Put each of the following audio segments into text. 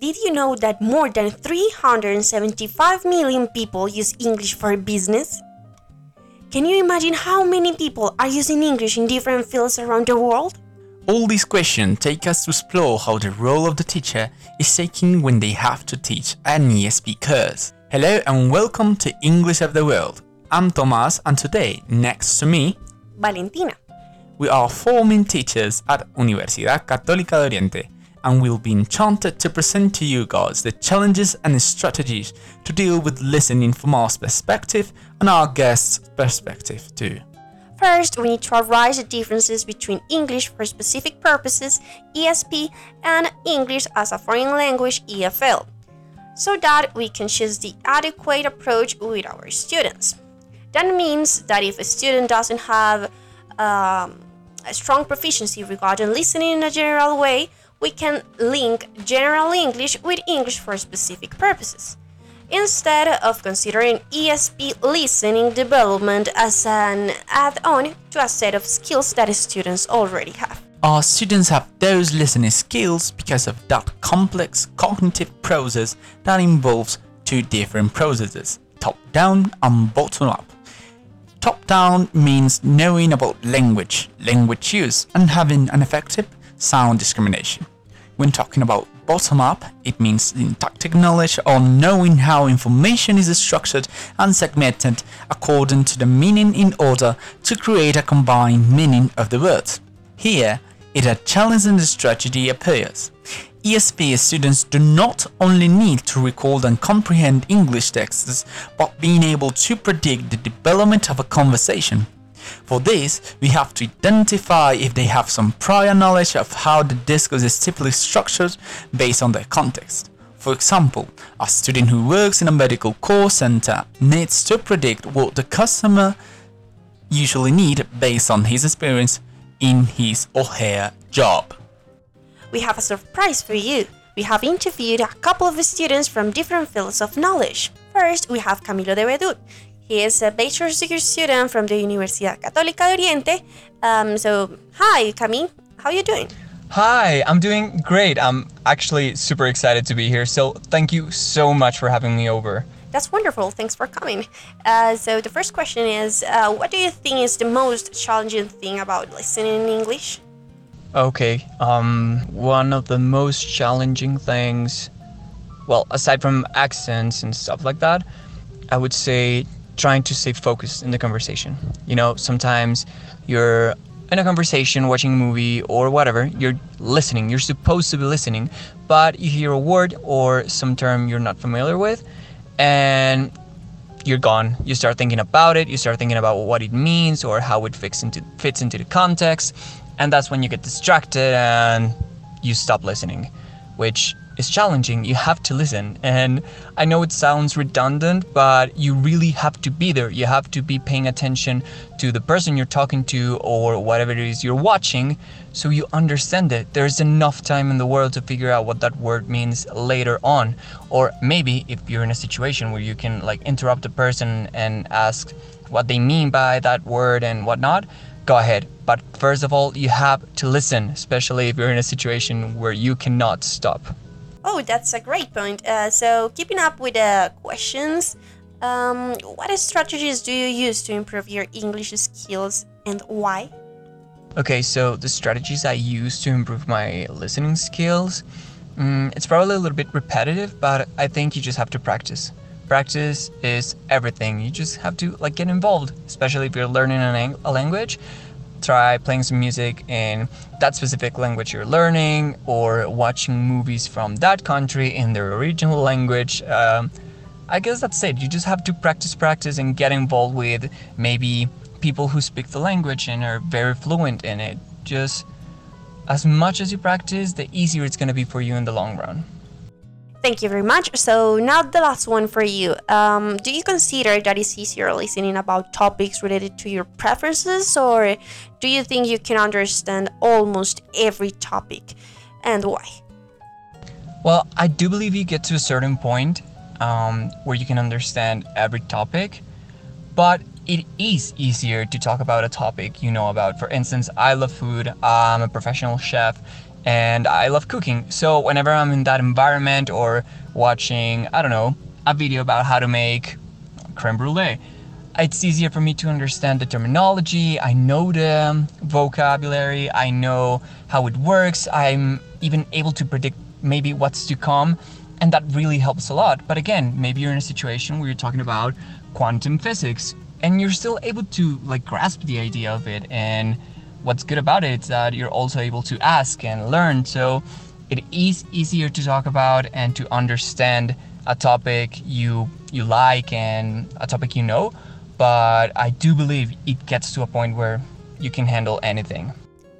Did you know that more than 375 million people use English for business? Can you imagine how many people are using English in different fields around the world? All these questions take us to explore how the role of the teacher is taken when they have to teach an ESP course. Hello and welcome to English of the World. I'm Tomas and today, next to me, Valentina. we are forming teachers at Universidad Católica de Oriente and we'll be enchanted to present to you guys the challenges and strategies to deal with listening from our perspective and our guests' perspective too. First, we need to arise the differences between English for specific purposes, ESP, and English as a foreign language, EFL, so that we can choose the adequate approach with our students. That means that if a student doesn't have um, a strong proficiency regarding listening in a general way, we can link general English with English for specific purposes instead of considering ESP listening development as an add on to a set of skills that students already have. Our students have those listening skills because of that complex cognitive process that involves two different processes top down and bottom up. Top down means knowing about language, language use, and having an effective sound discrimination. When talking about bottom up, it means syntactic knowledge or knowing how information is structured and segmented according to the meaning in order to create a combined meaning of the words. Here, it a challenging strategy appears. ESP students do not only need to recall and comprehend English texts, but being able to predict the development of a conversation. For this, we have to identify if they have some prior knowledge of how the discourse is typically structured based on their context. For example, a student who works in a medical call center needs to predict what the customer usually need based on his experience in his or her job. We have a surprise for you. We have interviewed a couple of students from different fields of knowledge. First, we have Camilo de Bedut. He is a bachelor's degree student from the Universidad Católica de Oriente. Um, so, hi, Camille. How are you doing? Hi, I'm doing great. I'm actually super excited to be here. So, thank you so much for having me over. That's wonderful. Thanks for coming. Uh, so, the first question is uh, What do you think is the most challenging thing about listening in English? Okay, um, one of the most challenging things, well, aside from accents and stuff like that, I would say trying to stay focused in the conversation. You know, sometimes you're in a conversation, watching a movie or whatever, you're listening, you're supposed to be listening, but you hear a word or some term you're not familiar with, and you're gone. You start thinking about it, you start thinking about what it means or how it fits into fits into the context, and that's when you get distracted and you stop listening, which is challenging. You have to listen. And I know it sounds redundant, but you really have to be there. You have to be paying attention to the person you're talking to or whatever it is you're watching so you understand it. There's enough time in the world to figure out what that word means later on. Or maybe if you're in a situation where you can like interrupt a person and ask what they mean by that word and whatnot, go ahead. But first of all, you have to listen, especially if you're in a situation where you cannot stop. Oh, that's a great point. Uh, so, keeping up with the questions, um, what strategies do you use to improve your English skills and why? Okay, so the strategies I use to improve my listening skills, mm, it's probably a little bit repetitive, but I think you just have to practice. Practice is everything. You just have to like get involved, especially if you're learning a language try playing some music in that specific language you're learning or watching movies from that country in their original language. Um, I guess that's it. You just have to practice, practice, and get involved with maybe people who speak the language and are very fluent in it. Just as much as you practice, the easier it's going to be for you in the long run. Thank you very much. So now the last one for you. Um, do you consider that it's easier listening about topics related to your preferences, or do you think you can understand almost every topic, and why? Well, I do believe you get to a certain point um, where you can understand every topic, but it is easier to talk about a topic you know about. For instance, I love food. I'm a professional chef and I love cooking. So whenever I'm in that environment or watching, I don't know, a video about how to make creme brulee, it's easier for me to understand the terminology. I know the vocabulary, I know how it works. I'm even able to predict maybe what's to come, and that really helps a lot. But again, maybe you're in a situation where you're talking about quantum physics and you're still able to like grasp the idea of it and what's good about it is that you're also able to ask and learn so it is easier to talk about and to understand a topic you you like and a topic you know but i do believe it gets to a point where you can handle anything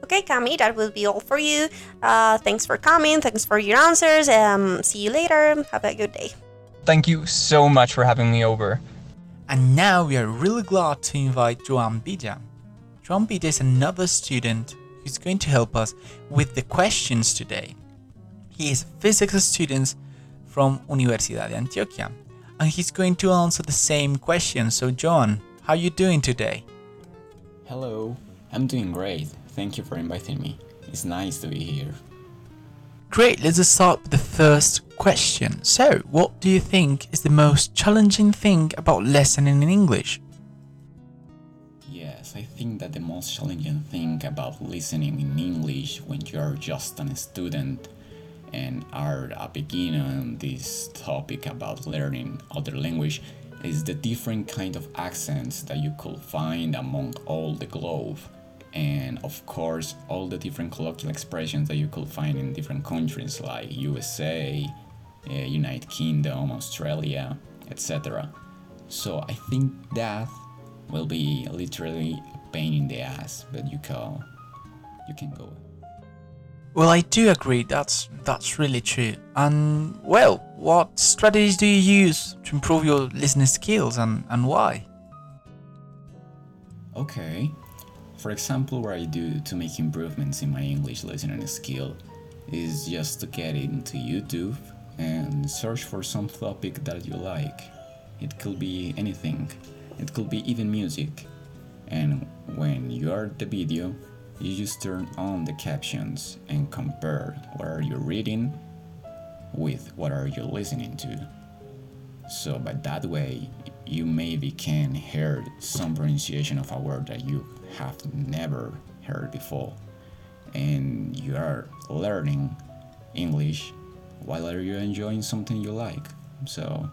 Okay, Cami, that will be all for you. Uh, thanks for coming. Thanks for your answers. Um, see you later. Have a good day. thank you so much for having me over And now we are really glad to invite Joan Bidja. Joan Bidja is another student who's going to help us with the questions today. He is a physics student from Universidad de Antioquia and he's going to answer the same questions. So John, how are you doing today? Hello, I'm doing great. Thank you for inviting me. It's nice to be here. Great, let's start with the first question. So, what do you think is the most challenging thing about listening in English? I think that the most challenging thing about listening in English when you are just a student and are a beginner on this topic about learning other language is the different kind of accents that you could find among all the globe and of course all the different colloquial expressions that you could find in different countries like USA, uh, United Kingdom, Australia, etc. So I think that will be literally a pain in the ass, but you can you can go. Well, I do agree. That's that's really true. And well, what strategies do you use to improve your listening skills, and and why? Okay. For example, what I do to make improvements in my English listening skill is just to get into YouTube and search for some topic that you like. It could be anything. It could be even music. And when you are the video, you just turn on the captions and compare what are you reading with what are you listening to. So by that way, you maybe can hear some pronunciation of a word that you have never heard before, and you are learning English while you're enjoying something you like. So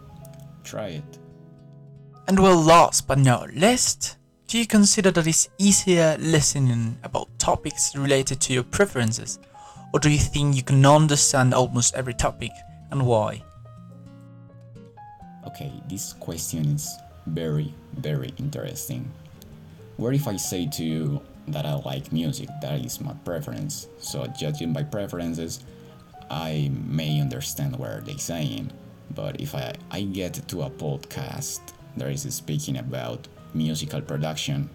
try it. And well, last but not least, do you consider that it's easier listening about topics related to your preferences, or do you think you can understand almost every topic, and why? Okay, this question is very, very interesting. What if I say to you that I like music? That is my preference. So, judging by preferences, I may understand what they're saying. But if I, I get to a podcast that is speaking about musical production,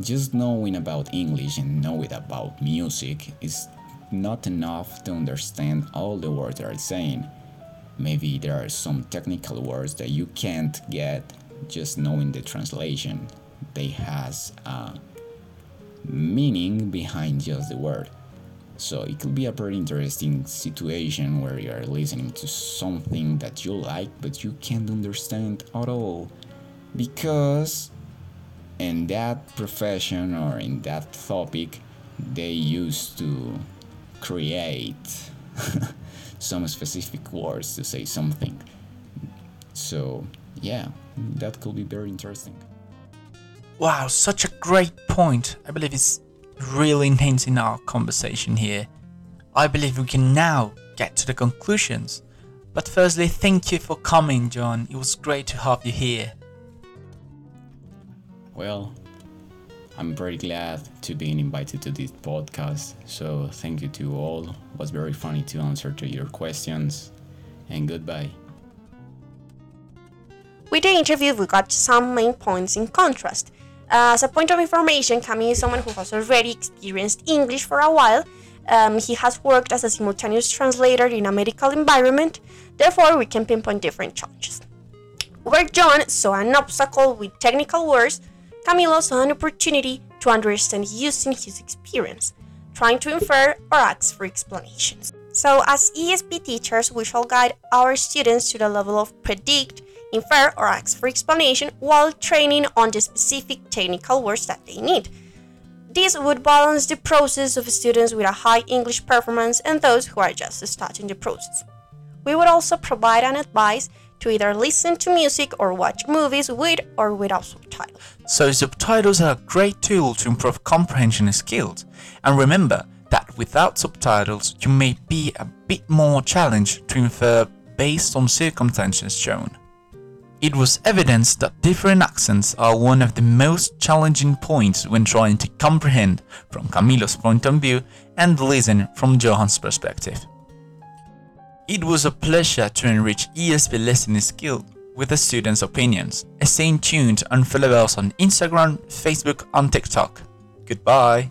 just knowing about English and knowing about music is not enough to understand all the words they're saying. Maybe there are some technical words that you can't get just knowing the translation. They has a meaning behind just the word. So it could be a pretty interesting situation where you are listening to something that you like but you can't understand at all because in that profession or in that topic they used to create some specific words to say something. So, yeah, that could be very interesting. Wow, such a great point. I believe it's really enhancing our conversation here. I believe we can now get to the conclusions. But firstly, thank you for coming, John. It was great to have you here. Well, I'm very glad to being invited to this podcast. So thank you to all. It was very funny to answer to your questions. And goodbye. With the interview, we got some main points in contrast. As a point of information, Camille is someone who has already experienced English for a while. Um, he has worked as a simultaneous translator in a medical environment, therefore, we can pinpoint different challenges. Where John saw an obstacle with technical words, Camilo saw an opportunity to understand using his experience. trying to infer or ask for explanations. So, as ESP teachers, we shall guide our students to the level of predict, infer, or ask for explanation while training on the specific technical words that they need. This would balance the process of students with a high English performance and those who are just starting the process. We would also provide an advice to either listen to music or watch movies with or without subtitles. So subtitles are a great tool to improve comprehension skills. And remember that without subtitles, you may be a bit more challenged to infer based on circumstances shown. It was evidence that different accents are one of the most challenging points when trying to comprehend from Camilo's point of view and listen from Johan's perspective. It was a pleasure to enrich ESP listening skill with the students' opinions. Stay tuned and follow us on Instagram, Facebook, and TikTok. Goodbye.